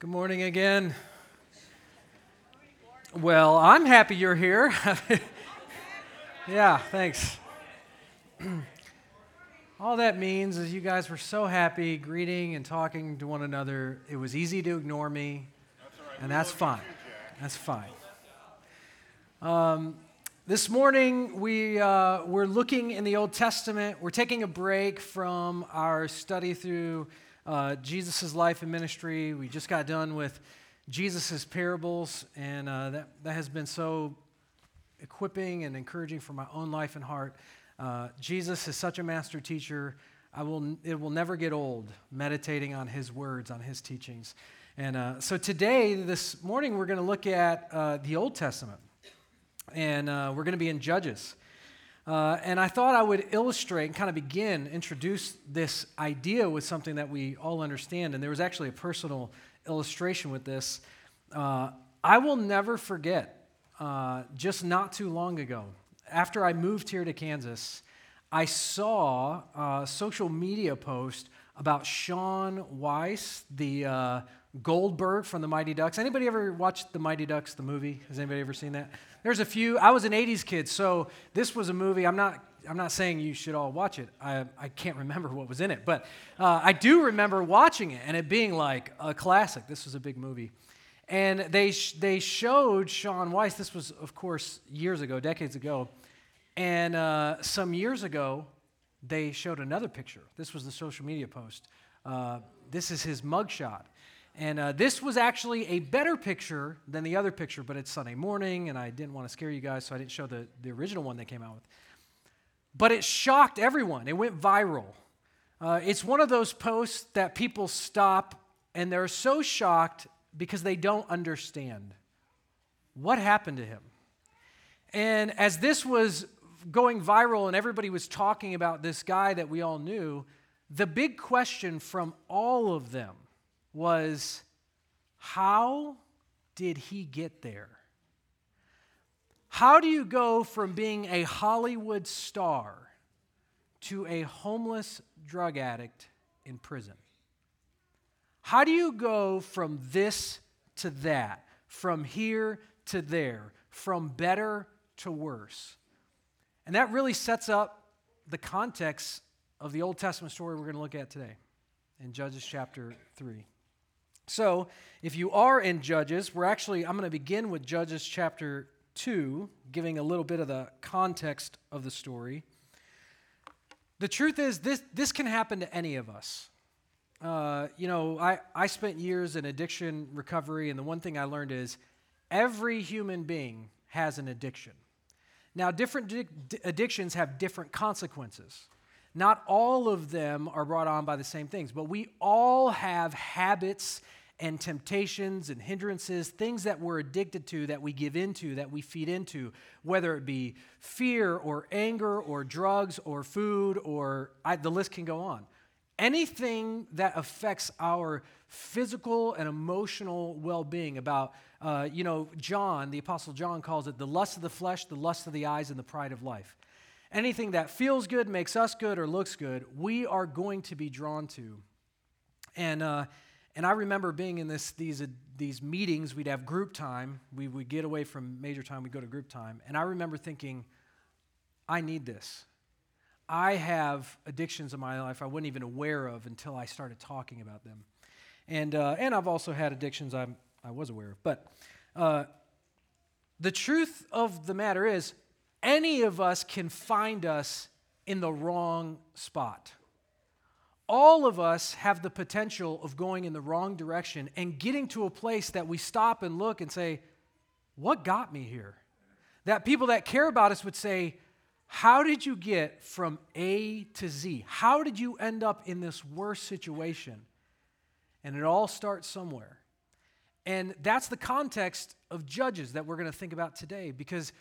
Good morning again. Well, I'm happy you're here. yeah, thanks. All that means is you guys were so happy greeting and talking to one another. It was easy to ignore me, and that's fine. That's fine. Um, this morning, we, uh, we're looking in the Old Testament. We're taking a break from our study through uh, Jesus' life and ministry. We just got done with Jesus' parables, and uh, that, that has been so equipping and encouraging for my own life and heart. Uh, Jesus is such a master teacher. I will, it will never get old meditating on his words, on his teachings. And uh, so today, this morning, we're going to look at uh, the Old Testament and uh, we're going to be in Judges. Uh, and I thought I would illustrate and kind of begin, introduce this idea with something that we all understand. And there was actually a personal illustration with this. Uh, I will never forget, uh, just not too long ago, after I moved here to Kansas, I saw a social media post about Shaun Weiss, the uh, Goldberg from the Mighty Ducks. Anybody ever watched the Mighty Ducks, the movie? Has anybody ever seen that? There's a few. I was an 80s kid, so this was a movie. I'm not, I'm not saying you should all watch it. I, I can't remember what was in it, but uh, I do remember watching it and it being like a classic. This was a big movie. And they, sh- they showed Shaun Weiss, this was, of course, years ago, decades ago. And uh, some years ago, they showed another picture. This was the social media post. Uh, this is his mugshot. And uh, this was actually a better picture than the other picture, but it's Sunday morning, and I didn't want to scare you guys, so I didn't show the, the original one they came out with. But it shocked everyone, it went viral. Uh, it's one of those posts that people stop and they're so shocked because they don't understand what happened to him. And as this was going viral and everybody was talking about this guy that we all knew, the big question from all of them was how did he get there? How do you go from being a Hollywood star to a homeless drug addict in prison? How do you go from this to that, from here to there, from better to worse? And that really sets up the context of the Old Testament story we're going to look at today in Judges chapter 3. So, if you are in Judges, we're actually, I'm going to begin with Judges chapter 2, giving a little bit of the context of the story. The truth is, this, this can happen to any of us. Uh, you know, I, I spent years in addiction recovery, and the one thing I learned is every human being has an addiction. Now, different di- addictions have different consequences. Not all of them are brought on by the same things, but we all have habits and temptations and hindrances, things that we're addicted to, that we give into, that we feed into, whether it be fear or anger or drugs or food or I, the list can go on. Anything that affects our physical and emotional well being, about, uh, you know, John, the Apostle John calls it the lust of the flesh, the lust of the eyes, and the pride of life. Anything that feels good, makes us good, or looks good, we are going to be drawn to. And, uh, and I remember being in this, these, uh, these meetings, we'd have group time. We would get away from major time, we'd go to group time. And I remember thinking, I need this. I have addictions in my life I wasn't even aware of until I started talking about them. And, uh, and I've also had addictions I'm, I was aware of. But uh, the truth of the matter is, any of us can find us in the wrong spot all of us have the potential of going in the wrong direction and getting to a place that we stop and look and say, What got me here? That people that care about us would say, How did you get from A to Z? How did you end up in this worse situation? And it all starts somewhere. And that's the context of Judges that we're going to think about today because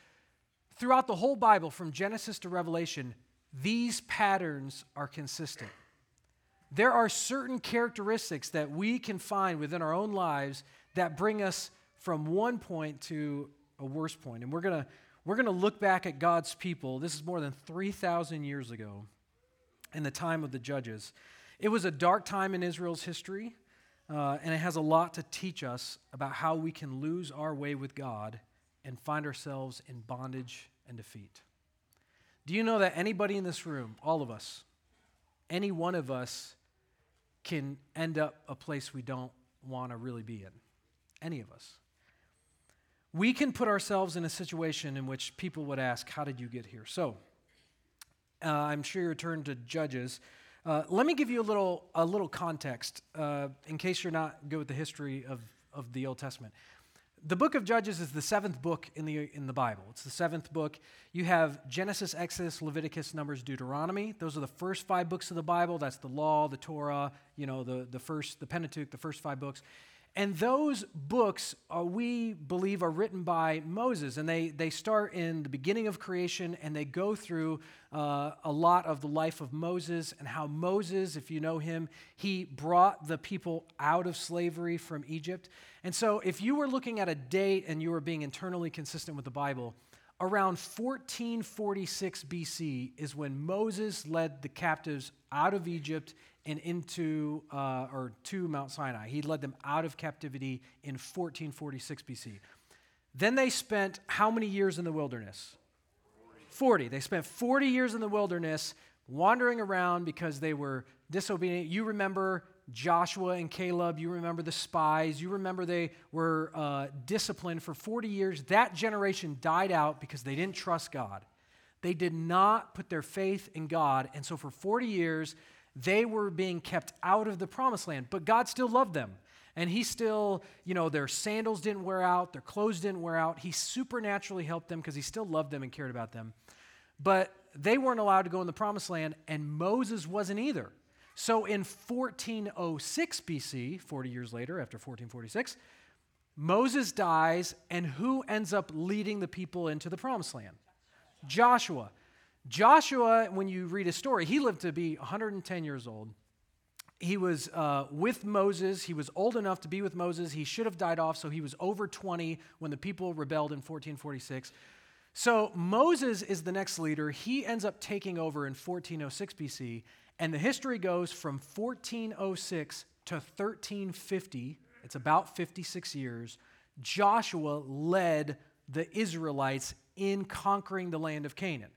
throughout the whole Bible, from Genesis to Revelation, these patterns are consistent. There are certain characteristics that we can find within our own lives that bring us from one point to a worse point. And we're going to we're going to look back at God's people. This is more than 3,000 years ago in the time of the judges. It was a dark time in Israel's history. uh, and it has a lot to teach us about how we can lose our way with God and find ourselves in bondage and defeat. Do you know that anybody in this room, all of us, any one of us, can end up a place we don't want to really be in? Any of us. We can put ourselves in a situation in which people would ask, How did you get here? So, uh, I'm sure you're turned to Judges. Uh, let me give you a little, a little context uh, in case you're not good with the history of, of the Old Testament. The book of Judges is the seventh book in the, in the Bible. It's the seventh book. You have Genesis, Exodus, Leviticus, Numbers, Deuteronomy. Those are the first five books of the Bible. That's the law, the Torah, you know, the, the first, the Pentateuch, the first five books. And those books, uh, we believe, are written by Moses. And they, they start in the beginning of creation and they go through uh, a lot of the life of Moses and how Moses, if you know him, he brought the people out of slavery from Egypt. And so, if you were looking at a date and you were being internally consistent with the Bible, around 1446 BC is when Moses led the captives out of Egypt and into, uh, or to Mount Sinai. He led them out of captivity in 1446 BC. Then they spent how many years in the wilderness? 40. They spent 40 years in the wilderness wandering around because they were disobedient. You remember Joshua and Caleb. You remember the spies. You remember they were uh, disciplined for 40 years. That generation died out because they didn't trust God. They did not put their faith in God. And so for 40 years, they were being kept out of the promised land, but God still loved them. And He still, you know, their sandals didn't wear out, their clothes didn't wear out. He supernaturally helped them because He still loved them and cared about them. But they weren't allowed to go in the promised land, and Moses wasn't either. So in 1406 BC, 40 years later, after 1446, Moses dies, and who ends up leading the people into the promised land? Joshua. Joshua, when you read his story, he lived to be 110 years old. He was uh, with Moses. He was old enough to be with Moses. He should have died off, so he was over 20 when the people rebelled in 1446. So Moses is the next leader. He ends up taking over in 1406 BC, and the history goes from 1406 to 1350. It's about 56 years. Joshua led the Israelites in conquering the land of Canaan.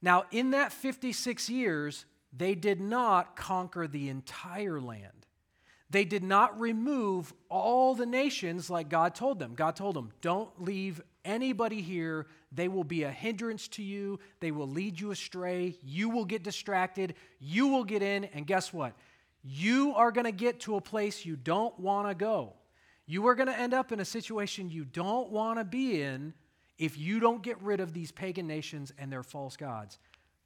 Now, in that 56 years, they did not conquer the entire land. They did not remove all the nations like God told them. God told them, don't leave anybody here. They will be a hindrance to you. They will lead you astray. You will get distracted. You will get in. And guess what? You are going to get to a place you don't want to go. You are going to end up in a situation you don't want to be in if you don't get rid of these pagan nations and their false gods.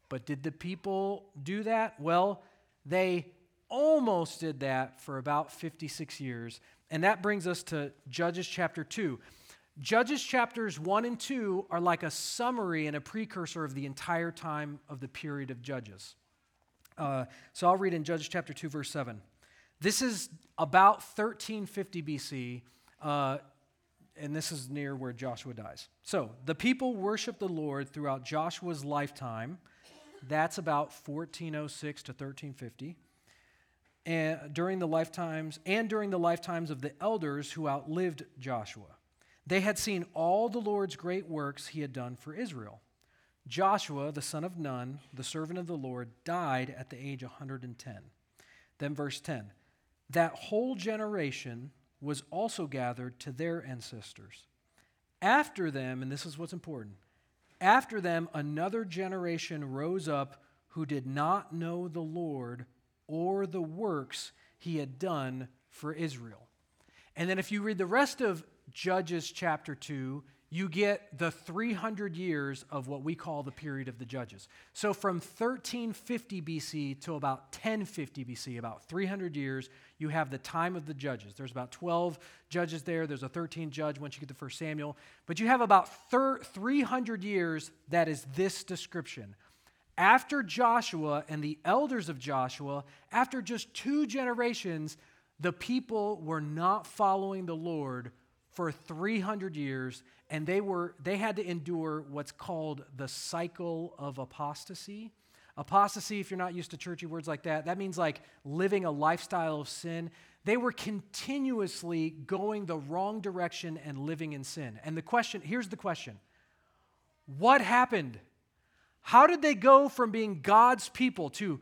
But did the people do that? Well, they almost did that for about 56 years. And that brings us to Judges chapter 2. Judges chapters 1 and 2 are like a summary and a precursor of the entire time of the period of Judges. Uh, so I'll read in Judges chapter 2, verse 7. This is about 1350 BC. Uh, and this is near where Joshua dies. So the people worshiped the Lord throughout Joshua's lifetime. That's about 1406 to 1350. And during the lifetimes and during the lifetimes of the elders who outlived Joshua. They had seen all the Lord's great works he had done for Israel. Joshua, the son of Nun, the servant of the Lord, died at the age of 110. Then, verse 10 that whole generation was also gathered to their ancestors. After them, and this is what's important, after them, another generation rose up who did not know the Lord or the works he had done for Israel. And then, if you read the rest of Judges chapter 2, you get the 300 years of what we call the period of the judges. So from 1350 BC to about 1050 BC, about 300 years, you have the time of the judges. There's about 12 judges there. There's a 13th judge once you get to 1 Samuel. But you have about 300 years that is this description. After Joshua and the elders of Joshua, after just two generations, the people were not following the Lord for 300 years and they were they had to endure what's called the cycle of apostasy apostasy if you're not used to churchy words like that that means like living a lifestyle of sin They were continuously going the wrong direction and living in sin. And the question here's the question What happened? How did they go from being God's people to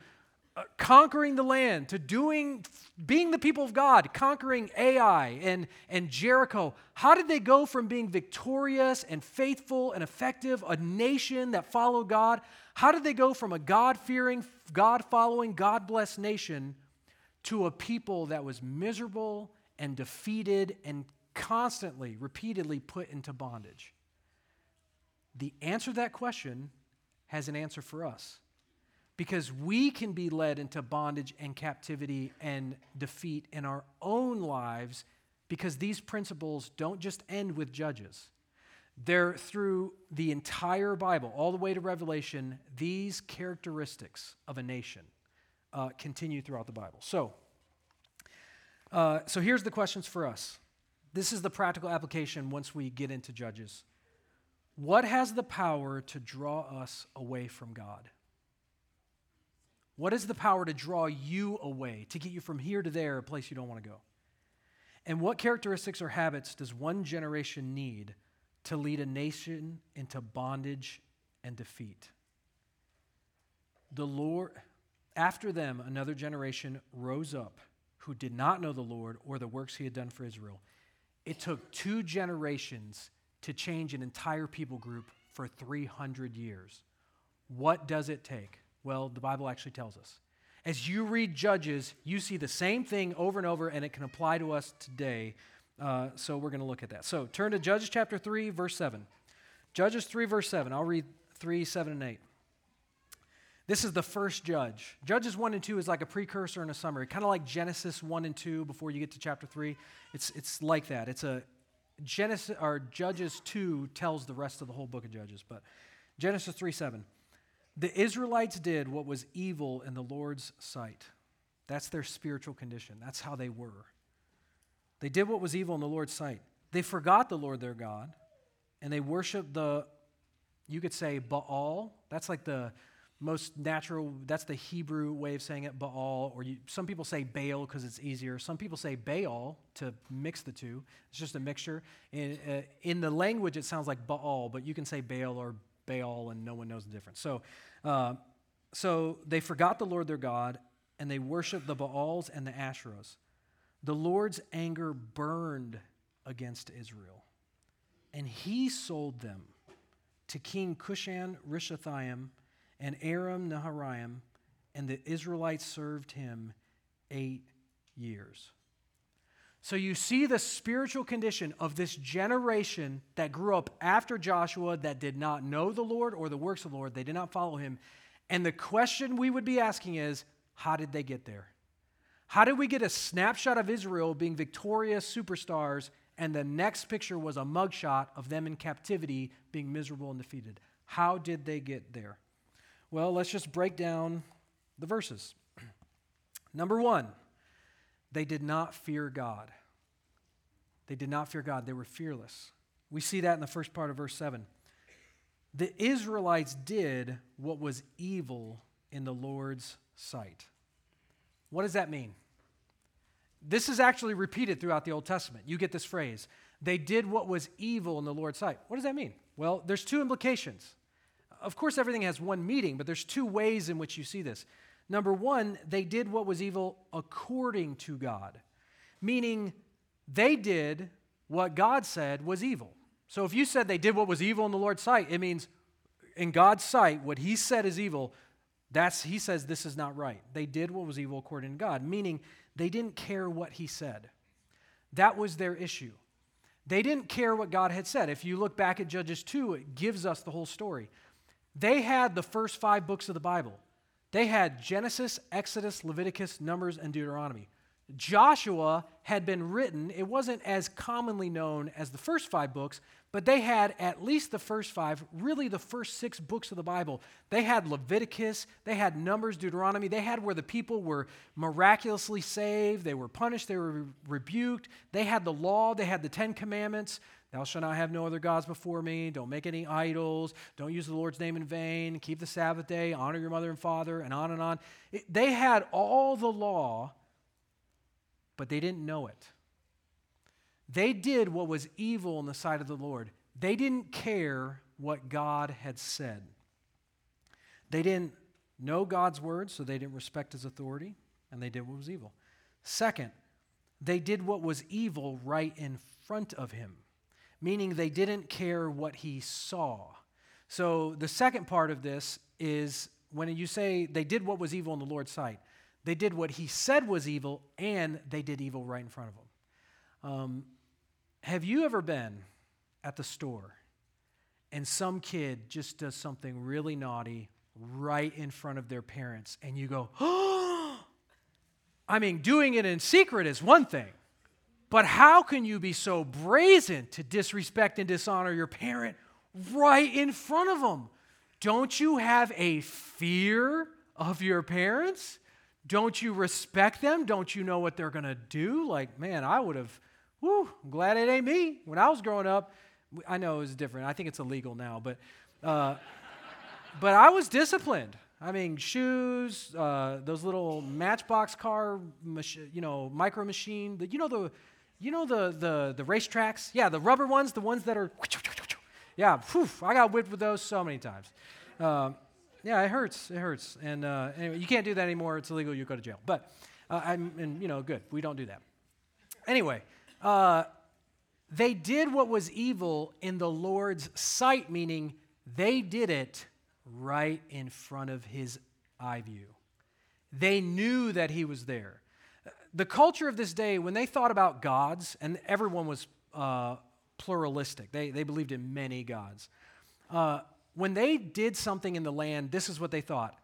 Uh, conquering the land, to doing, being the people of God, conquering Ai and, and Jericho? How did they go from being victorious and faithful and effective, a nation that followed God? How did they go from a God fearing, God following, God blessed nation to a people that was miserable and defeated and constantly, repeatedly put into bondage? The answer to that question has an answer for us. Because we can be led into bondage and captivity and defeat in our own lives because these principles don't just end with Judges. They're through the entire Bible, all the way to Revelation, these characteristics of a nation uh, continue throughout the Bible. So, uh, so here's the questions for us. This is the practical application once we get into Judges. What has the power to draw us away from God? What is the power to draw you away, to get you from here to there, a place you don't want to go? And what characteristics or habits does one generation need to lead a nation into bondage and defeat? The Lord, after them, another generation rose up who did not know the Lord or the works he had done for Israel. It took two generations to change an entire people group for 300 years. What does it take? Well, the Bible actually tells us. As you read Judges, you see the same thing over and over, and it can apply to us today. Uh, so we're going to look at that. So turn to Judges chapter 3, verse 7. Judges 3, verse 7. I'll read 3, 7, and 8. This is the first judge. Judges 1 and 2 is like a precursor and a summary, kind of like Genesis 1 and 2 before you get to chapter 3. It's, it's like that. It's a Genesis or Judges 2 tells the rest of the whole book of Judges, but Genesis 3 7. The Israelites did what was evil in the Lord's sight. That's their spiritual condition. That's how they were. They did what was evil in the Lord's sight. They forgot the Lord their God, and they worshiped the, you could say, Baal. That's like the most natural, that's the Hebrew way of saying it, Baal, or you, some people say Baal because it's easier. Some people say Baal to mix the two. It's just a mixture. In, uh, in the language, it sounds like Baal, but you can say Baal or Baal, and no one knows the difference. So, uh, so they forgot the Lord their God, and they worshiped the Baals and the Asherahs. The Lord's anger burned against Israel, and he sold them to King Cushan Rishathaim and Aram Naharaim, and the Israelites served him eight years. So you see the spiritual condition of this generation that grew up after Joshua that did not know the Lord or the works of the Lord. They did not follow him. And the question we would be asking is how did they get there? How did we get a snapshot of Israel being victorious superstars, and the next picture was a mugshot of them in captivity being miserable and defeated? How did they get there? Well, let's just break down the verses. Number one, they did not fear God. They did not fear God. They were fearless. We see that in the first part of verse 7. The Israelites did what was evil in the Lord's sight. What does that mean? This is actually repeated throughout the Old Testament. You get this phrase. They did what was evil in the Lord's sight. What does that mean? Well, there's two implications of course, everything has one meaning, but there's two ways in which you see this. Number one, they did what was evil according to God, meaning they did what God said was evil. So if you said they did what was evil in the Lord's sight, it means in God's sight, what He said is evil. That's He says this is not right. They did what was evil according to God, meaning they didn't care what He said. That was their issue. They didn't care what God had said. If you look back at Judges 2, it gives us the whole story. They had the first five books of the Bible. They had Genesis, Exodus, Leviticus, Numbers, and Deuteronomy. Joshua had been written, it wasn't as commonly known as the first five books, but they had at least the first five, really the first six books of the Bible. They had Leviticus, they had Numbers, Deuteronomy, they had where the people were miraculously saved, they were punished, they were rebuked, they had the law, they had the Ten Commandments. Thou shalt not have no other gods before me. Don't make any idols. Don't use the Lord's name in vain. Keep the Sabbath day. Honor your mother and father, and on and on. It, they had all the law, but they didn't know it. They did what was evil in the sight of the Lord. They didn't care what God had said. They didn't know God's word, so they didn't respect his authority, and they did what was evil. Second, they did what was evil right in front of him, meaning they didn't care what he saw. So the second part of this is when you say they did what was evil in the Lord's sight, they did what he said was evil, and they did evil right in front of him. Um, have you ever been at the store and some kid just does something really naughty right in front of their parents, and you go, oh, I mean, doing it in secret is one thing, but how can you be so brazen to disrespect and dishonor your parent right in front of them? Don't you have a fear of your parents? Don't you respect them? Don't you know what they're going to do? Like, man, I would have, whew, I'm glad it ain't me. When I was growing up, I know it was different. I think it's illegal now, but, uh, but I was disciplined. I mean, shoes, uh, those little Matchbox car, mach- you know, micro machine. The, you know the, you know the the the racetracks. Yeah, the rubber ones, the ones that are. Yeah, whew, I got whipped with those so many times. Um, yeah, it hurts. It hurts. And uh, anyway, you can't do that anymore. It's illegal. You go to jail. But uh, I'm, and you know, good. We don't do that. Anyway, uh, they did what was evil in the Lord's sight, meaning they did it right in front of his eye view. They knew that he was there. The culture of this day, when they thought about gods, and everyone was uh, pluralistic, they, they believed in many gods. Uh, when they did something in the land, this is what they thought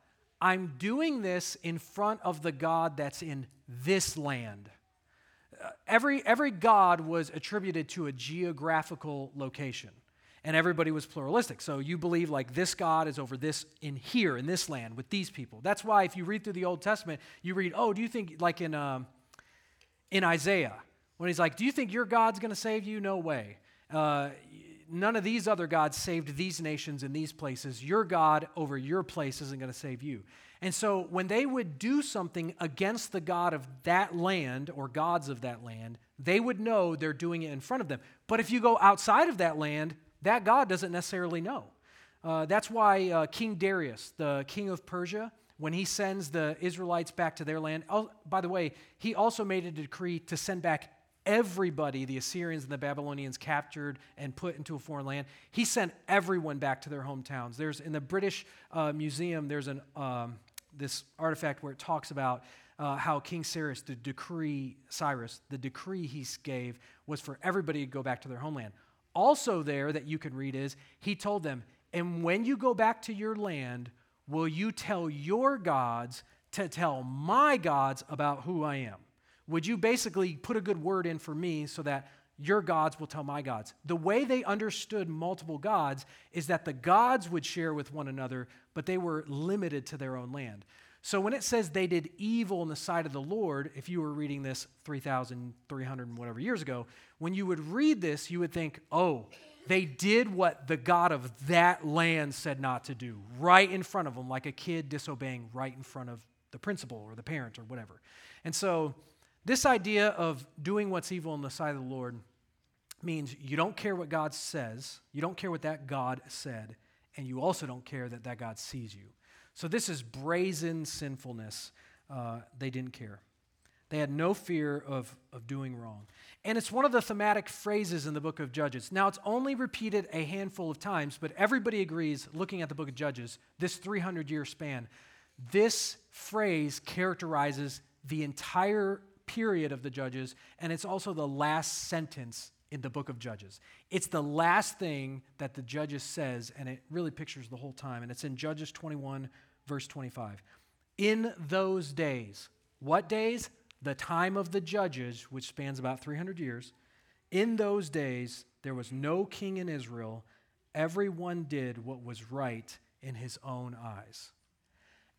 I'm doing this in front of the God that's in this land. Uh, every, every God was attributed to a geographical location and everybody was pluralistic. So you believe like this God is over this in here in this land with these people. That's why if you read through the Old Testament, you read, oh, do you think like in um, in Isaiah when he's like, do you think your God's going to save you? No way. Uh, none of these other gods saved these nations in these places. Your God over your place isn't going to save you. And so when they would do something against the God of that land or gods of that land, they would know they're doing it in front of them. But if you go outside of that land, that God doesn't necessarily know. Uh, that's why uh, King Darius, the king of Persia, when he sends the Israelites back to their land, oh, by the way, he also made a decree to send back everybody the Assyrians and the Babylonians captured and put into a foreign land. He sent everyone back to their hometowns. There's in the British uh, Museum, there's an, um, this artifact where it talks about uh, how King Cyrus, the decree, Cyrus, the decree he gave was for everybody to go back to their homeland also there that you can read is he told them, And when you go back to your land, will you tell your gods to tell my gods about who I am? Would you basically put a good word in for me so that your gods will tell my gods? The way they understood multiple gods is that the gods would share with one another, but they were limited to their own land. So when it says they did evil in the sight of the Lord, if you were reading this 3,300 and whatever years ago, when you would read this, you would think, oh, they did what the God of that land said not to do, right in front of them, like a kid disobeying right in front of the principal or the parent or whatever. And so, this idea of doing what's evil in the sight of the Lord means you don't care what God says, you don't care what that God said, and you also don't care that that God sees you. So this is brazen sinfulness. Uh, they didn't care. They had no fear of, of doing wrong. And it's one of the thematic phrases in the book of Judges. Now, it's only repeated a handful of times, but everybody agrees, looking at the book of Judges, this 300 year span, this phrase characterizes the entire period of the Judges, and it's also the last sentence in the book of Judges. It's the last thing that the Judges says, and it really pictures the whole time. And it's in Judges 21, verse 25. In those days, what days? The time of the Judges, which spans about 300 years. In those days, there was no king in Israel. Everyone did what was right in his own eyes.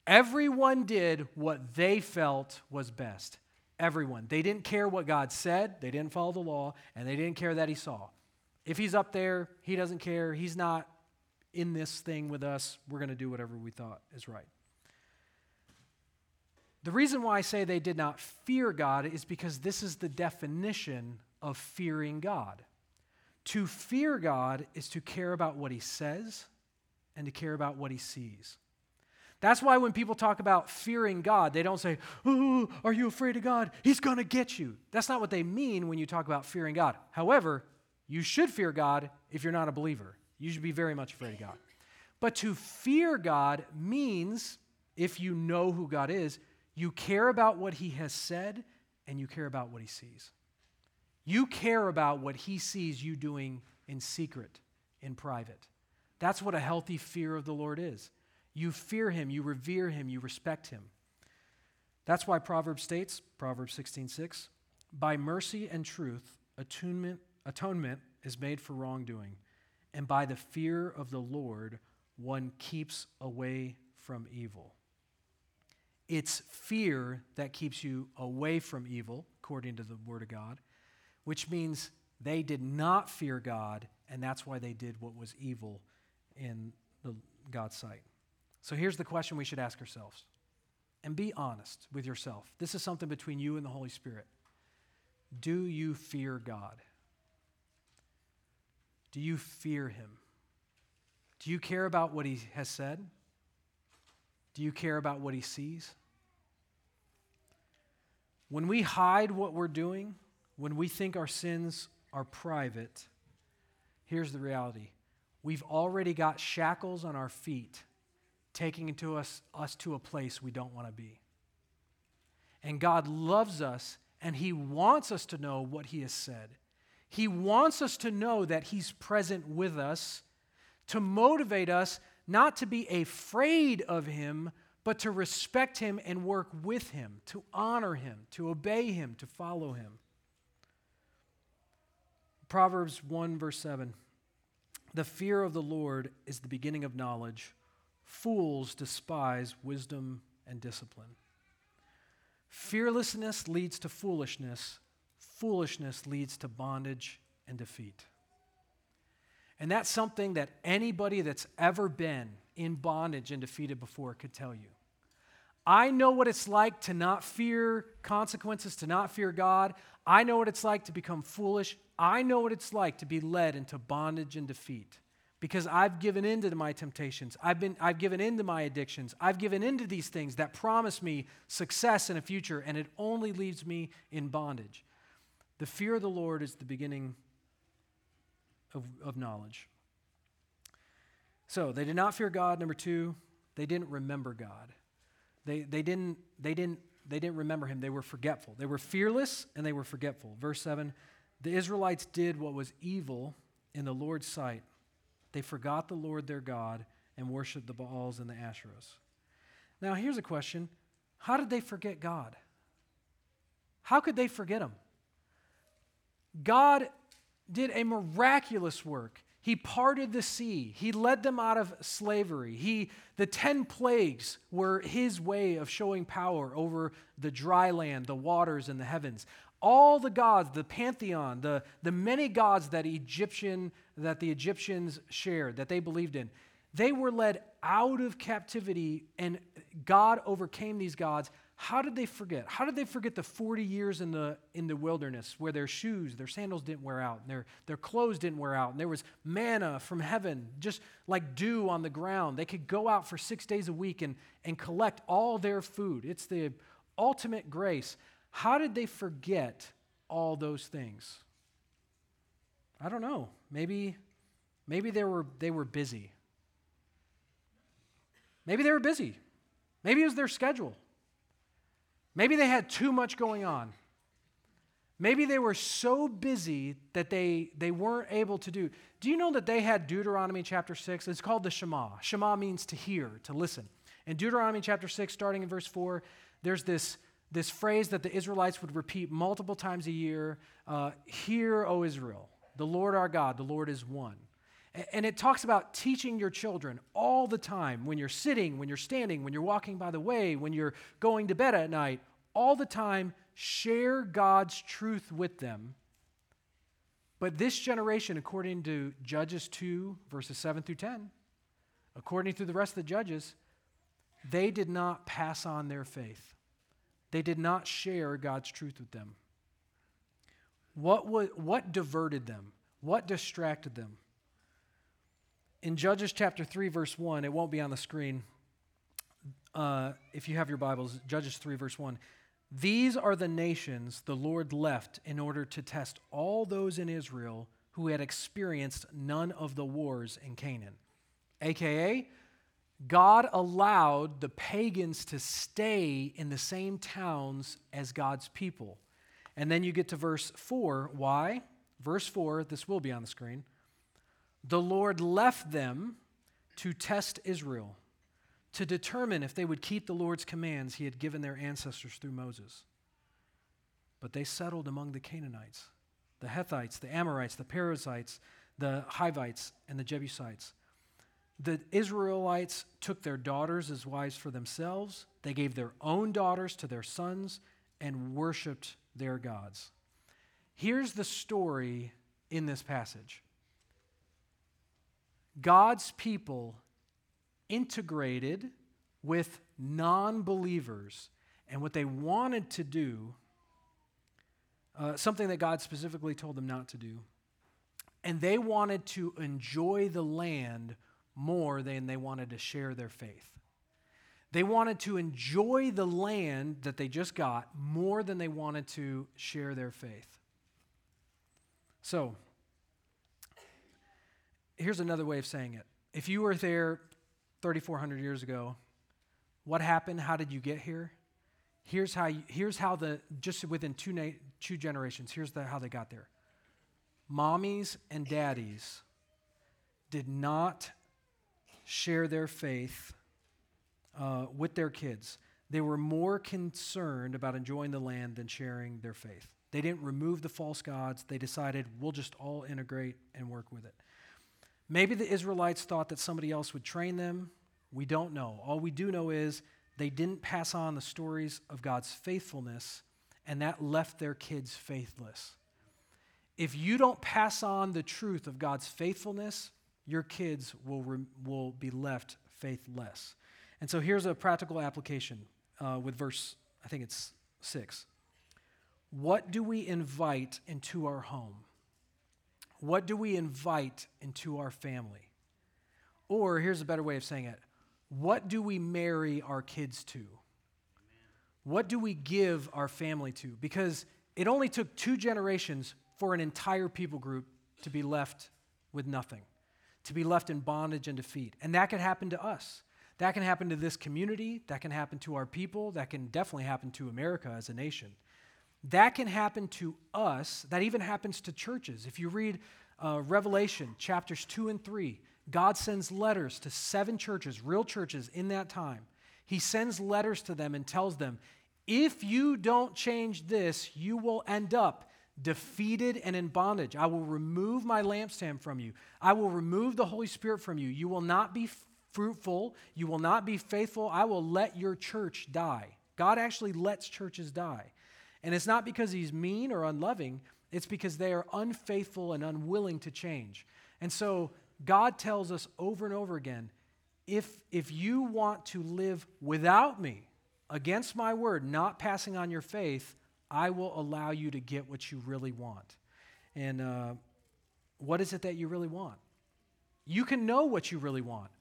Everyone did what they felt was best. Everyone. They didn't care what God said, they didn't follow the law, and they didn't care that He saw. If He's up there, He doesn't care. He's not in this thing with us. We're going to do whatever we thought is right. The reason why I say they did not fear God is because this is the definition of fearing God. To fear God is to care about what he says and to care about what he sees. That's why when people talk about fearing God, they don't say, Oh, are you afraid of God? He's going to get you. That's not what they mean when you talk about fearing God. However, you should fear God if you're not a believer. You should be very much afraid of God. But to fear God means, if you know who God is, you care about what he has said and you care about what he sees. You care about what he sees you doing in secret, in private. That's what a healthy fear of the Lord is. You fear him, you revere him, you respect him. That's why Proverbs states, Proverbs 16:6, by mercy and truth, atonement, atonement is made for wrongdoing, and by the fear of the Lord, one keeps away from evil. It's fear that keeps you away from evil, according to the Word of God, which means they did not fear God, and that's why they did what was evil in the, God's sight. So here's the question we should ask ourselves. And be honest with yourself. This is something between you and the Holy Spirit. Do you fear God? Do you fear Him? Do you care about what He has said? Do you care about what He sees? When we hide what we're doing, when we think our sins are private, here's the reality we've already got shackles on our feet taking us, us to a place we don't want to be. And God loves us and He wants us to know what He has said. He wants us to know that He's present with us to motivate us not to be afraid of Him, but to respect Him and work with Him, to honor Him, to obey Him, to follow Him. Proverbs 1, verse 7 The fear of the Lord is the beginning of knowledge. Fools despise wisdom and discipline. Fearlessness leads to foolishness, foolishness leads to bondage and defeat. And that's something that anybody that's ever been in bondage and defeated before could tell you. I know what it's like to not fear consequences, to not fear God. I know what it's like to become foolish. I know what it's like to be led into bondage and defeat because I've given in to my temptations. I've, been, I've given in to my addictions. I've given in to these things that promise me success in a future, and it only leaves me in bondage. The fear of the Lord is the beginning of, of knowledge. So they did not fear God. Number two, they didn't remember God. They, they, didn't, they, didn't, they didn't remember him. They were forgetful. They were fearless and they were forgetful. Verse 7 The Israelites did what was evil in the Lord's sight. They forgot the Lord their God and worshiped the Baals and the Asherahs. Now, here's a question How did they forget God? How could they forget him? God did a miraculous work. He parted the sea. He led them out of slavery. He, the 10 plagues were his way of showing power over the dry land, the waters, and the heavens. All the gods, the pantheon, the, the many gods that Egyptian that the Egyptians shared, that they believed in, they were led out of captivity and God overcame these gods how did they forget? How did they forget the 40 years in the, in the wilderness where their shoes, their sandals didn't wear out, and their, their clothes didn't wear out, and there was manna from heaven, just like dew on the ground? They could go out for six days a week and, and collect all their food. It's the ultimate grace. How did they forget all those things? I don't know. Maybe, maybe they, were, they were busy. Maybe they were busy. Maybe it was their schedule. Maybe they had too much going on. Maybe they were so busy that they, they weren't able to do. Do you know that they had Deuteronomy chapter 6? It's called the Shema. Shema means to hear, to listen. In Deuteronomy chapter 6, starting in verse 4, there's this, this phrase that the Israelites would repeat multiple times a year uh, Hear, O Israel, the Lord our God, the Lord is one. And it talks about teaching your children all the time when you're sitting, when you're standing, when you're walking by the way, when you're going to bed at night, all the time, share God's truth with them. But this generation, according to Judges 2, verses 7 through 10, according to the rest of the judges, they did not pass on their faith. they did not share God's truth with them. What, what diverted them? What distracted them? In Judges chapter 3, verse 1, it won't be on the screen. Uh, if you have your Bibles, Judges 3, verse 1. These are the nations the Lord left in order to test all those in Israel who had experienced none of the wars in Canaan. AKA, God allowed the pagans to stay in the same towns as God's people. And then you get to verse 4. Why? Verse 4, this will be on the screen. The Lord left them to test Israel, to determine if they would keep the Lord's commands he had given their ancestors through Moses. But they settled among the Canaanites, the Hittites, the Amorites, the Perizzites, the Hivites, and the Jebusites. The Israelites took their daughters as wives for themselves. They gave their own daughters to their sons and worshiped their gods. Here's the story in this passage God's people integrated with non believers, and what they wanted to do, uh, something that God specifically told them not to do, and they wanted to enjoy the land more than they wanted to share their faith. They wanted to enjoy the land that they just got more than they wanted to share their faith. So, here's another way of saying it. If you were there 3,400 years ago, what happened? How did you get here? Here's how, you, here's how the, just within two, na- two generations, here's the, how they got there. Mommies and daddies did not share their faith uh, with their kids. They were more concerned about enjoying the land than sharing their faith. They didn't remove the false gods. They decided we'll just all integrate and work with it. Maybe the Israelites thought that somebody else would train them. We don't know. All we do know is they didn't pass on the stories of God's faithfulness, and that left their kids faithless. If you don't pass on the truth of God's faithfulness, your kids will, re- will be left faithless. And so here's a practical application uh, with verse, I think it's six. What do we invite into our home? What do we invite into our family? Or here's a better way of saying it what do we marry our kids to? What do we give our family to? Because it only took two generations for an entire people group to be left with nothing to be left in bondage and defeat. And that can happen to us. That can happen to this community. That can happen to our people. That can definitely happen to America as a nation. That can happen to us. That even happens to churches. If you read uh, Revelation chapters 2 and 3, God sends letters to seven churches, real churches in that time. He sends letters to them and tells them, if you don't change this, you will end up defeated and in bondage. I will remove my lampstand from you. I will remove the Holy Spirit from you. You will not be fruitful. You will not be faithful. I will let your church die. God actually lets churches die. And it's not because he's mean or unloving, it's because they are unfaithful and unwilling to change. And so God tells us over and over again if, if you want to live without me, against my word, not passing on your faith, I will allow you to get what you really want. And uh, what is it that you really want? You can know what you really want.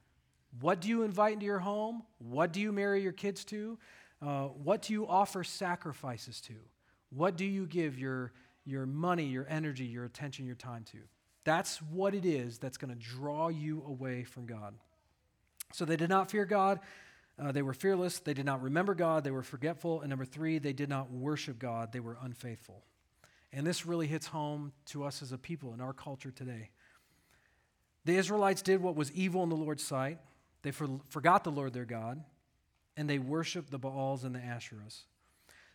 What do you invite into your home? What do you marry your kids to? Uh, what do you offer sacrifices to? What do you give your, your money, your energy, your attention, your time to? That's what it is that's going to draw you away from God. So they did not fear God. Uh, they were fearless. They did not remember God. They were forgetful. And number three, they did not worship God. They were unfaithful. And this really hits home to us as a people in our culture today. The Israelites did what was evil in the Lord's sight. They for, forgot the Lord their God, and they worshiped the Baals and the Asherahs.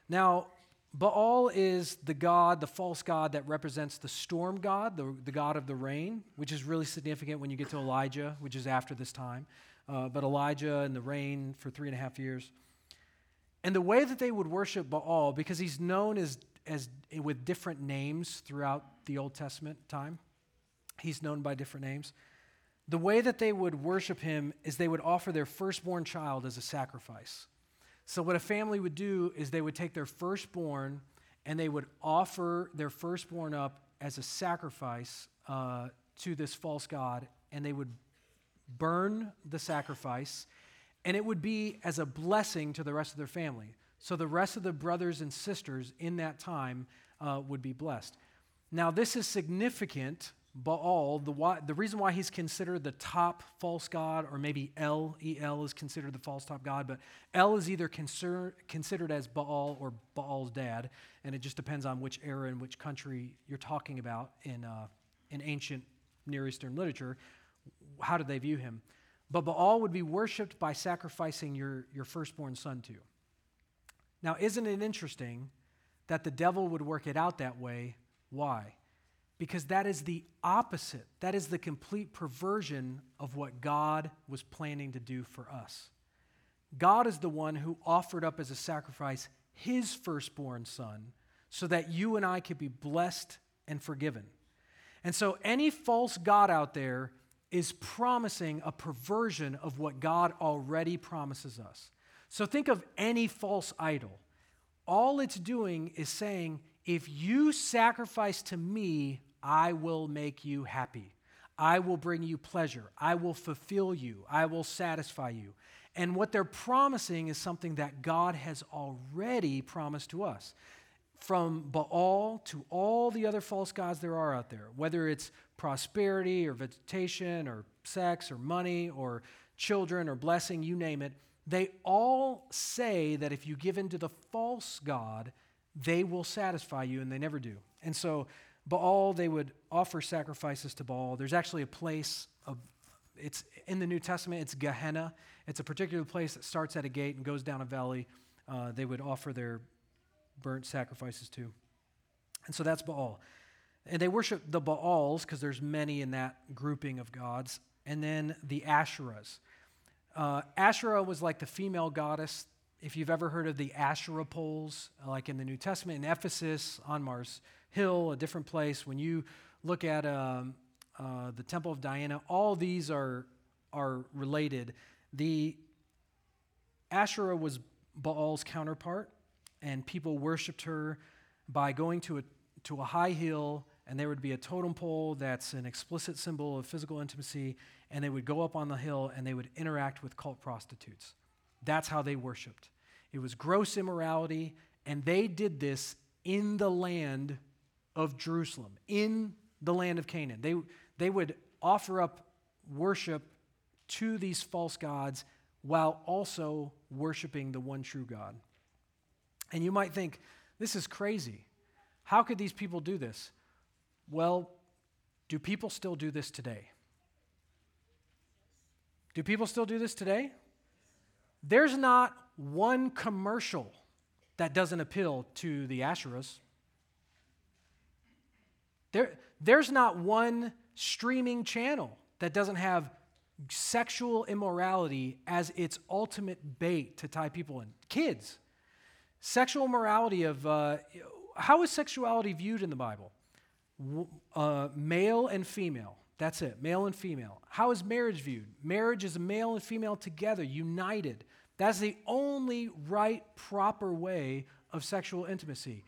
Now, Baal is the god, the false god that represents the storm god, the, the god of the rain, which is really significant when you get to Elijah, which is after this time uh, but Elijah and the rain for three and a half years. And the way that they would worship Baal, because he's known as, as with different names throughout the Old Testament time, he's known by different names. The way that they would worship him is they would offer their firstborn child as a sacrifice. So, what a family would do is they would take their firstborn and they would offer their firstborn up as a sacrifice uh, to this false god, and they would burn the sacrifice, and it would be as a blessing to the rest of their family. So, the rest of the brothers and sisters in that time uh, would be blessed. Now, this is significant Baal, the, why, the reason why he's considered the top false god, or maybe El, El is considered the false top god, but El is either consider, considered as Baal or Baal's dad, and it just depends on which era and which country you're talking about in, uh, in ancient Near Eastern literature. How did they view him? But Baal would be worshipped by sacrificing your, your firstborn son to. Now, isn't it interesting that the devil would work it out that way? Why? Because that is the opposite. That is the complete perversion of what God was planning to do for us. God is the one who offered up as a sacrifice his firstborn son so that you and I could be blessed and forgiven. And so, any false God out there is promising a perversion of what God already promises us. So, think of any false idol. All it's doing is saying, if you sacrifice to me, I will make you happy. I will bring you pleasure. I will fulfill you. I will satisfy you. And what they're promising is something that God has already promised to us. From Baal to all the other false gods there are out there, whether it's prosperity or vegetation or sex or money or children or blessing, you name it, they all say that if you give in to the false God, they will satisfy you, and they never do. And so Baal, they would offer sacrifices to Baal. There's actually a place of it's in the New Testament, it's Gehenna. It's a particular place that starts at a gate and goes down a valley. Uh, they would offer their burnt sacrifices to. And so that's Baal. And they worship the Baals because there's many in that grouping of gods. And then the Asherahs. Uh, Asherah was like the female goddess. If you've ever heard of the Asherah poles, like in the New Testament, in Ephesus, on Mars Hill, a different place, when you look at um, uh, the Temple of Diana, all these are, are related. The Asherah was Baal's counterpart, and people worshiped her by going to a, to a high hill, and there would be a totem pole that's an explicit symbol of physical intimacy, and they would go up on the hill and they would interact with cult prostitutes. That's how they worshiped. It was gross immorality, and they did this in the land of Jerusalem, in the land of Canaan. They, they would offer up worship to these false gods while also worshiping the one true God. And you might think, this is crazy. How could these people do this? Well, do people still do this today? Do people still do this today? There's not one commercial that doesn't appeal to the Asherahs. There, there's not one streaming channel that doesn't have sexual immorality as its ultimate bait to tie people in. Kids. Sexual morality of uh, how is sexuality viewed in the Bible? Uh, male and female. That's it, male and female. How is marriage viewed? Marriage is male and female together, united. That's the only right, proper way of sexual intimacy.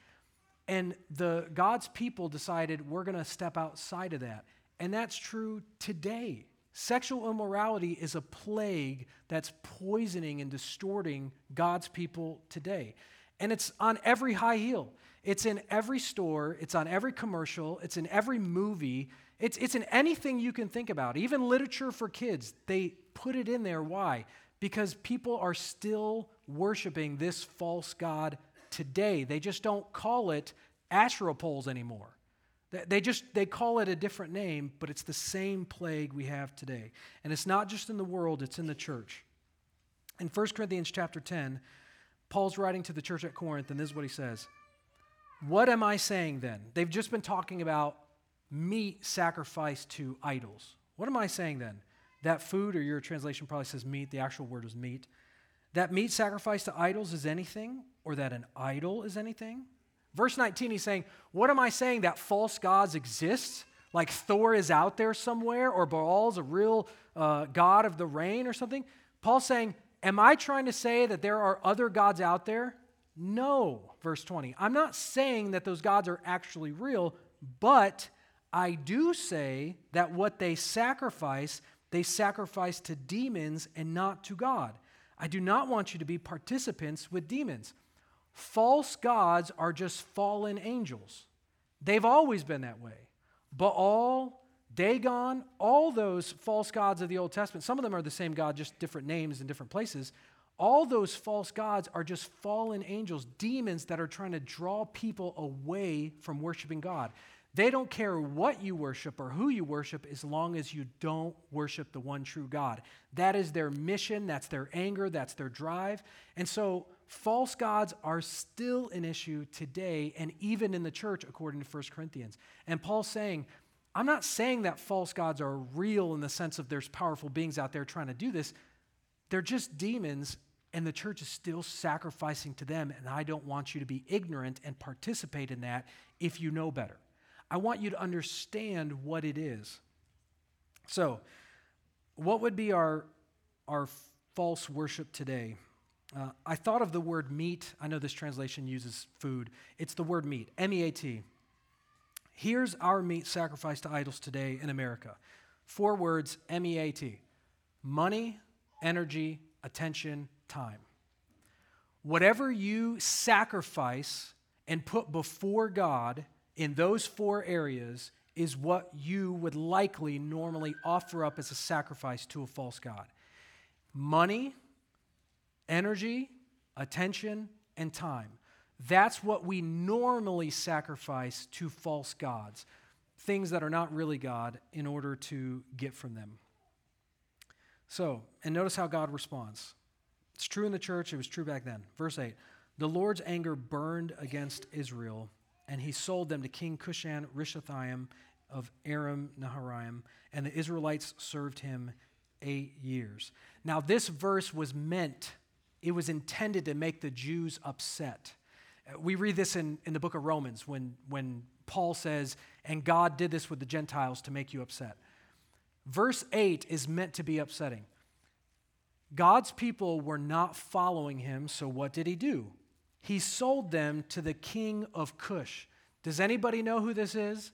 And the God's people decided we're going to step outside of that. And that's true today. Sexual immorality is a plague that's poisoning and distorting God's people today. And it's on every high heel. It's in every store, it's on every commercial, it's in every movie, it's, it's in anything you can think about. Even literature for kids, they put it in there. Why? Because people are still worshiping this false God today. They just don't call it Asherah poles anymore. They just they call it a different name, but it's the same plague we have today. And it's not just in the world, it's in the church. In 1 Corinthians chapter 10, Paul's writing to the church at Corinth, and this is what he says. What am I saying then? They've just been talking about meat sacrificed to idols. What am I saying then? That food, or your translation probably says meat, the actual word is meat. That meat sacrificed to idols is anything, or that an idol is anything? Verse 19, he's saying, What am I saying? That false gods exist? Like Thor is out there somewhere, or Baal's a real uh, god of the rain or something? Paul's saying, Am I trying to say that there are other gods out there? No, verse 20. I'm not saying that those gods are actually real, but I do say that what they sacrifice, they sacrifice to demons and not to God. I do not want you to be participants with demons. False gods are just fallen angels. They've always been that way. Baal, Dagon, all those false gods of the Old Testament, some of them are the same God, just different names in different places. All those false gods are just fallen angels, demons that are trying to draw people away from worshiping God. They don't care what you worship or who you worship as long as you don't worship the one true God. That is their mission, that's their anger, that's their drive. And so false gods are still an issue today and even in the church, according to 1 Corinthians. And Paul's saying, I'm not saying that false gods are real in the sense of there's powerful beings out there trying to do this. They're just demons, and the church is still sacrificing to them. And I don't want you to be ignorant and participate in that if you know better. I want you to understand what it is. So, what would be our, our false worship today? Uh, I thought of the word meat. I know this translation uses food. It's the word meat, M E A T. Here's our meat sacrificed to idols today in America. Four words M E A T money, energy, attention, time. Whatever you sacrifice and put before God in those four areas is what you would likely normally offer up as a sacrifice to a false God money, energy, attention, and time. That's what we normally sacrifice to false gods, things that are not really God, in order to get from them. So, and notice how God responds. It's true in the church, it was true back then. Verse 8 The Lord's anger burned against Israel, and he sold them to King Cushan Rishathaim of Aram Naharaim, and the Israelites served him eight years. Now, this verse was meant, it was intended to make the Jews upset. Uh, we read this in, in the book of Romans when, when Paul says, and God did this with the Gentiles to make you upset. Verse 8 is meant to be upsetting. God's people were not following him, so what did he do? He sold them to the king of Cush. Does anybody know who this is?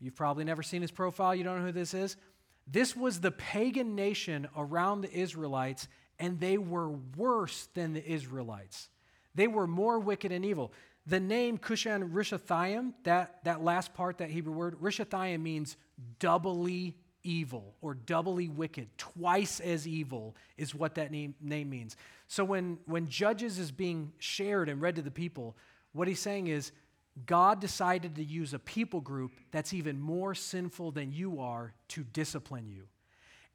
You've probably never seen his profile, you don't know who this is. This was the pagan nation around the Israelites, and they were worse than the Israelites. They were more wicked and evil. The name Cushan Rishathaim, that, that last part, that Hebrew word, Rishathaim means doubly evil or doubly wicked. Twice as evil is what that name, name means. So when, when Judges is being shared and read to the people, what he's saying is God decided to use a people group that's even more sinful than you are to discipline you.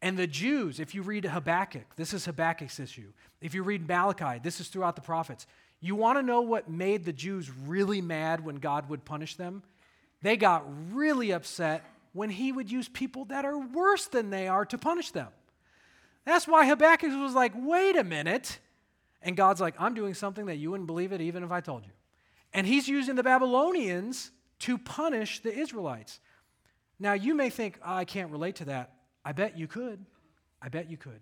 And the Jews, if you read Habakkuk, this is Habakkuk's issue. If you read Malachi, this is throughout the prophets. You want to know what made the Jews really mad when God would punish them? They got really upset when he would use people that are worse than they are to punish them. That's why Habakkuk was like, wait a minute. And God's like, I'm doing something that you wouldn't believe it even if I told you. And he's using the Babylonians to punish the Israelites. Now, you may think, oh, I can't relate to that. I bet you could. I bet you could.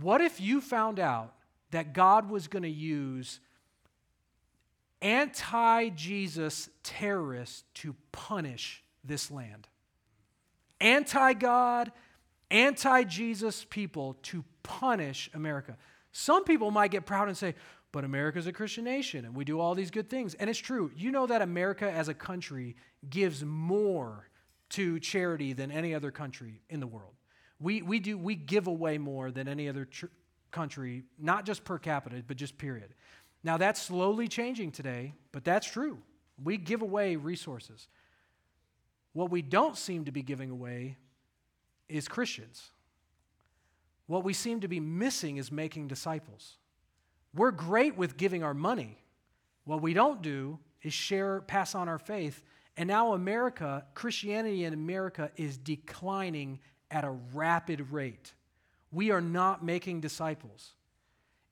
What if you found out that God was going to use anti Jesus terrorists to punish this land. Anti God, anti Jesus people to punish America. Some people might get proud and say, but America's a Christian nation and we do all these good things. And it's true. You know that America as a country gives more to charity than any other country in the world. We, we, do, we give away more than any other country, not just per capita, but just period. Now, that's slowly changing today, but that's true. We give away resources. What we don't seem to be giving away is Christians. What we seem to be missing is making disciples. We're great with giving our money. What we don't do is share, pass on our faith. And now, America, Christianity in America is declining at a rapid rate. We are not making disciples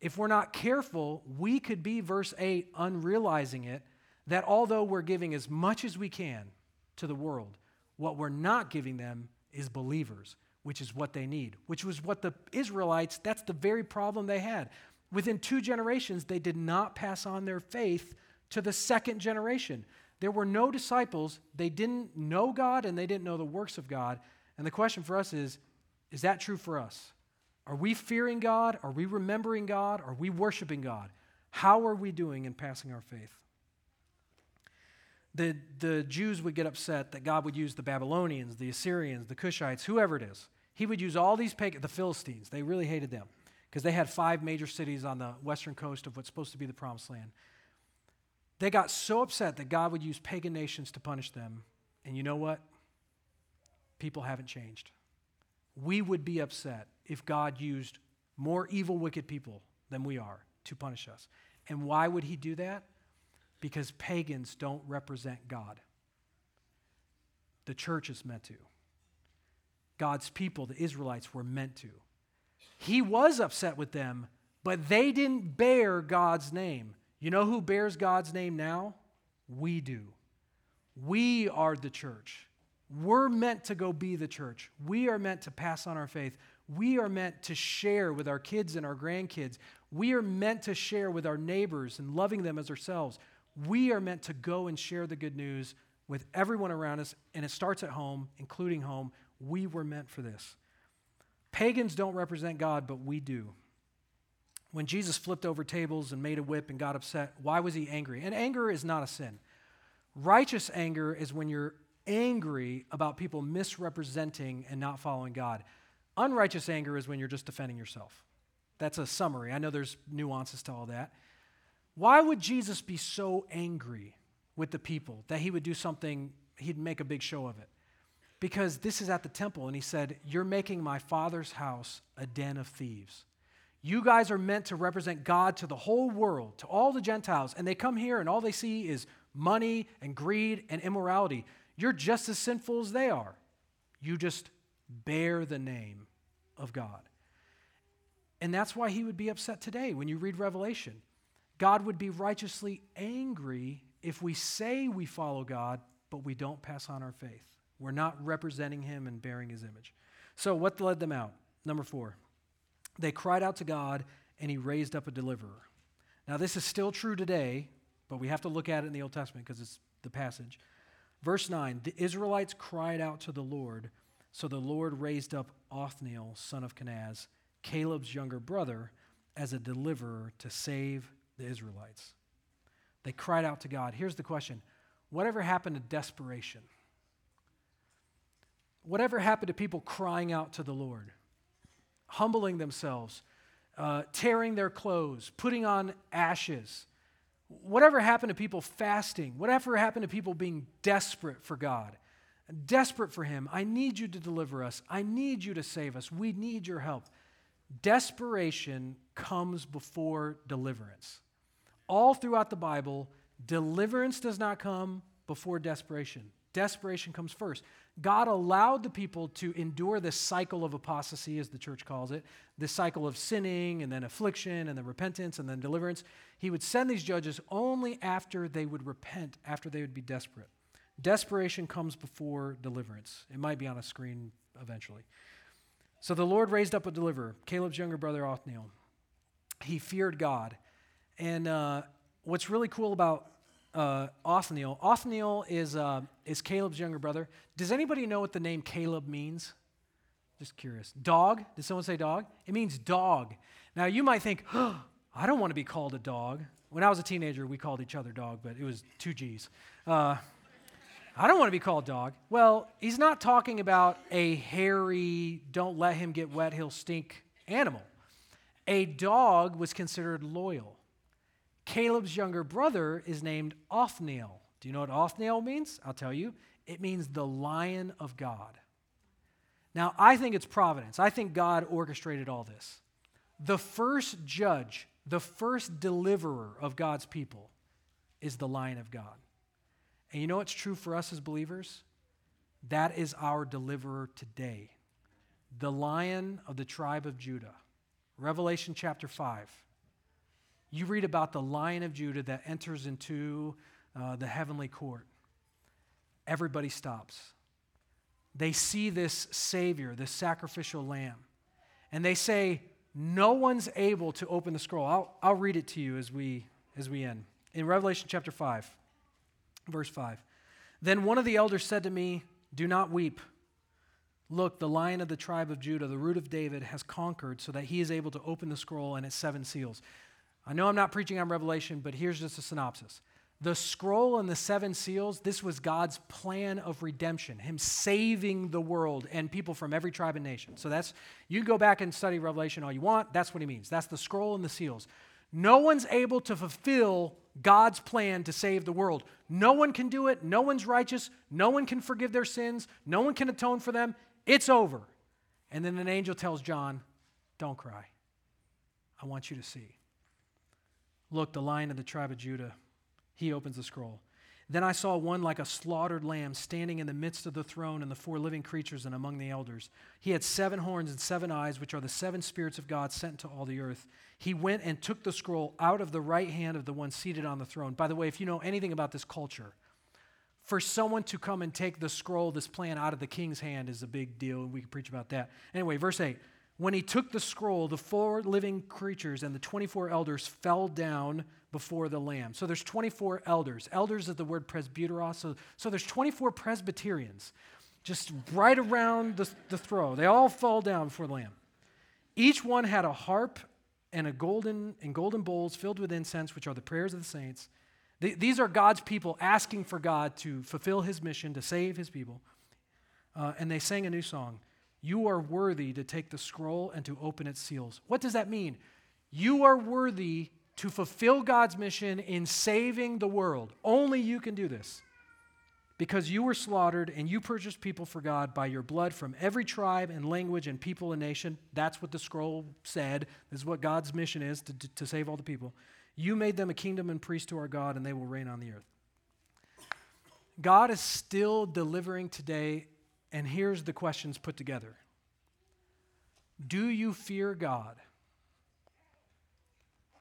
if we're not careful, we could be, verse 8, unrealizing it, that although we're giving as much as we can to the world, what we're not giving them is believers. which is what they need, which was what the Israelites, that's the very problem they had. Within two generations, they did not pass on their faith to the second generation. There were no disciples. They didn't know God and they didn't know the works of God. And the question for us is is that true for us? Are we fearing God? Are we remembering God? Are we worshiping God? How are we doing in passing our faith? The, the Jews would get upset that God would use the Babylonians, the Assyrians, the Cushites, whoever it is. He would use all these the Philistines. They really hated them because they had five major cities on the western coast of what's supposed to be the promised land. They got so upset that God would use pagan nations to punish them. And you know what? People haven't changed. We would be upset if God used more evil, wicked people than we are to punish us. And why would he do that? Because pagans don't represent God. The church is meant to. God's people, the Israelites, were meant to. He was upset with them, but they didn't bear God's name. You know who bears God's name now? We do. We are the church. We're meant to go be the church. We are meant to pass on our faith. We are meant to share with our kids and our grandkids. We are meant to share with our neighbors and loving them as ourselves. We are meant to go and share the good news with everyone around us, and it starts at home, including home. We were meant for this. Pagans don't represent God, but we do. When Jesus flipped over tables and made a whip and got upset, why was he angry? And anger is not a sin. Righteous anger is when you're angry about people misrepresenting and not following God. Unrighteous anger is when you're just defending yourself. That's a summary. I know there's nuances to all that. Why would Jesus be so angry with the people that he would do something, he'd make a big show of it? because this is at the temple. And he said, You're making my father's house a den of thieves. You guys are meant to represent God to the whole world, to all the Gentiles. And they come here and all they see is money and greed and immorality. You're just as sinful as they are. You just bear the name of God. And that's why he would be upset today when you read Revelation. God would be righteously angry if we say we follow God, but we don't pass on our faith. We're not representing him and bearing his image. So, what led them out? Number four, they cried out to God and he raised up a deliverer. Now, this is still true today, but we have to look at it in the Old Testament because it's the passage. Verse 9 The Israelites cried out to the Lord, so the Lord raised up Othniel, son of Kenaz, Caleb's younger brother, as a deliverer to save the Israelites. They cried out to God. Here's the question Whatever happened to desperation? Whatever happened to people crying out to the Lord, humbling themselves, uh, tearing their clothes, putting on ashes? Whatever happened to people fasting? Whatever happened to people being desperate for God? Desperate for Him. I need you to deliver us. I need you to save us. We need your help. Desperation comes before deliverance. All throughout the Bible, deliverance does not come before desperation. Desperation comes first. God allowed the people to endure this cycle of apostasy, as the church calls it, this cycle of sinning and then affliction and then repentance and then deliverance. He would send these judges only after they would repent, after they would be desperate. Desperation comes before deliverance. It might be on a screen eventually. So the Lord raised up a deliverer, Caleb's younger brother, Othniel. He feared God. And uh, what's really cool about uh, Othniel. Othniel is, uh, is Caleb's younger brother. Does anybody know what the name Caleb means? Just curious. Dog? Did someone say dog? It means dog. Now you might think, oh, I don't want to be called a dog. When I was a teenager, we called each other dog, but it was two G's. Uh, I don't want to be called dog. Well, he's not talking about a hairy, don't let him get wet, he'll stink animal. A dog was considered loyal. Caleb's younger brother is named Othniel. Do you know what Othniel means? I'll tell you. It means the lion of God. Now, I think it's providence. I think God orchestrated all this. The first judge, the first deliverer of God's people is the lion of God. And you know what's true for us as believers? That is our deliverer today. The lion of the tribe of Judah. Revelation chapter 5 you read about the lion of Judah that enters into uh, the heavenly court. Everybody stops. they see this Savior, this sacrificial lamb, and they say, No one's able to open the scroll. I'll, I'll read it to you as we, as we end. In Revelation chapter 5, verse 5. Then one of the elders said to me, Do not weep. Look, the lion of the tribe of Judah, the root of David, has conquered so that he is able to open the scroll and its seven seals. I know I'm not preaching on Revelation, but here's just a synopsis. The scroll and the seven seals, this was God's plan of redemption, Him saving the world and people from every tribe and nation. So that's, you can go back and study Revelation all you want. That's what He means. That's the scroll and the seals. No one's able to fulfill God's plan to save the world. No one can do it. No one's righteous. No one can forgive their sins. No one can atone for them. It's over. And then an angel tells John, Don't cry. I want you to see. Look, the lion of the tribe of Judah, he opens the scroll. Then I saw one like a slaughtered lamb standing in the midst of the throne and the four living creatures and among the elders. He had seven horns and seven eyes, which are the seven spirits of God sent to all the earth. He went and took the scroll out of the right hand of the one seated on the throne. By the way, if you know anything about this culture, for someone to come and take the scroll, this plan out of the king's hand is a big deal, and we can preach about that. Anyway, verse 8 When he took the scroll, the four living creatures and the 24 elders fell down before the Lamb. So there's 24 elders. Elders is the word presbyteros. So, so there's 24 Presbyterians just right around the, the throne. They all fall down before the Lamb. Each one had a harp and a golden and golden bowls filled with incense, which are the prayers of the saints. These are God's people asking for God to fulfill his mission, to save his people. Uh, and they sang a new song You are worthy to take the scroll and to open its seals. What does that mean? You are worthy to fulfill God's mission in saving the world. Only you can do this. Because you were slaughtered and you purchased people for God by your blood from every tribe and language and people and nation. That's what the scroll said. This is what God's mission is to, to, to save all the people. You made them a kingdom and priest to our God, and they will reign on the earth. God is still delivering today, and here's the questions put together Do you fear God?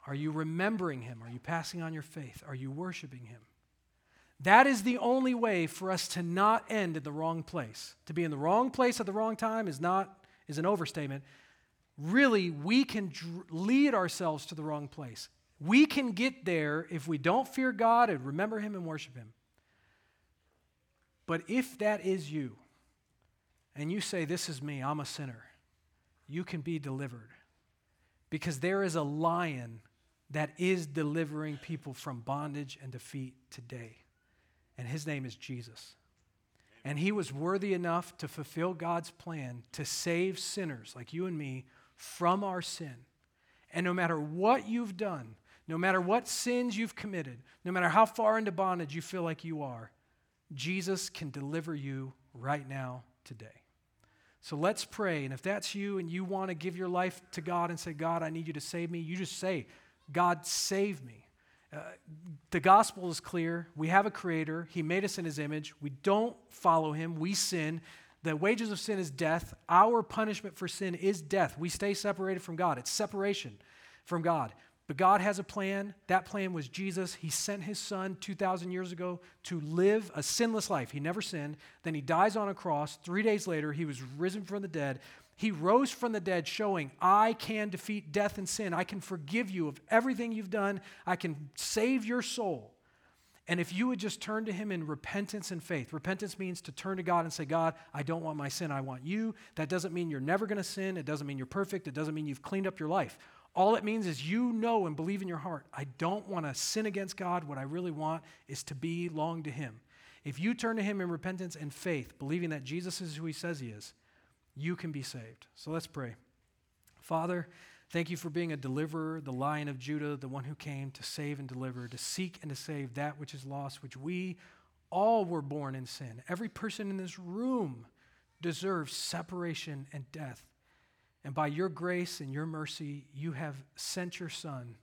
Are you remembering Him? Are you passing on your faith? Are you worshiping Him? That is the only way for us to not end in the wrong place. To be in the wrong place at the wrong time is not is an overstatement. Really, we can dr- lead ourselves to the wrong place. We can get there if we don't fear God and remember Him and worship Him. But if that is you, and you say, This is me, I'm a sinner, you can be delivered. Because there is a lion that is delivering people from bondage and defeat today. And his name is Jesus. And he was worthy enough to fulfill God's plan to save sinners like you and me from our sin. And no matter what you've done, no matter what sins you've committed, no matter how far into bondage you feel like you are, Jesus can deliver you right now, today. So let's pray. And if that's you and you want to give your life to God and say, God, I need you to save me, you just say, God, save me. Uh, the gospel is clear. We have a creator. He made us in his image. We don't follow him. We sin. The wages of sin is death. Our punishment for sin is death. We stay separated from God. It's separation from God. But God has a plan. That plan was Jesus. He sent his son 2,000 years ago to live a sinless life. He never sinned. Then he dies on a cross. Three days later, he was risen from the dead. He rose from the dead, showing, I can defeat death and sin. I can forgive you of everything you've done. I can save your soul. And if you would just turn to Him in repentance and faith, repentance means to turn to God and say, God, I don't want my sin, I want you. That doesn't mean you're never going to sin. It doesn't mean you're perfect. It doesn't mean you've cleaned up your life. All it means is you know and believe in your heart, I don't want to sin against God. What I really want is to be belong to Him. If you turn to Him in repentance and faith, believing that Jesus is who He says He is, you can be saved. So let's pray. Father, thank you for being a deliverer, the lion of Judah, the one who came to save and deliver, to seek and to save that which is lost, which we all were born in sin. Every person in this room deserves separation and death. And by your grace and your mercy, you have sent your Son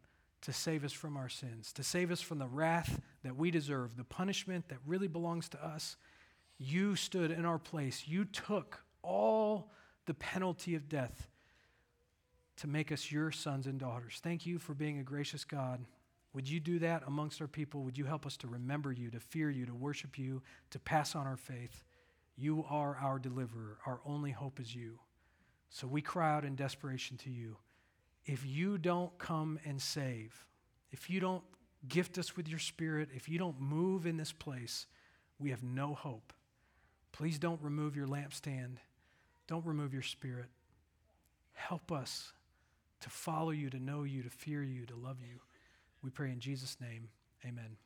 to save us from our sins, to save us from the wrath that we deserve, the punishment that really belongs to us. You stood in our place. You took all the penalty of death to make us your sons and daughters. Thank you for being a gracious God. Would you do that amongst our people? Would you help us to remember you, to fear you, to worship you, to pass on our faith? You are our deliverer. Our only hope is you. So we cry out in desperation to you. If you don't come and save, if you don't gift us with your spirit, if you don't move in this place, we have no hope. Please don't remove your lampstand. Don't remove your spirit. Help us to follow you, to know you, to fear you, to love you. We pray in Jesus' name. Amen.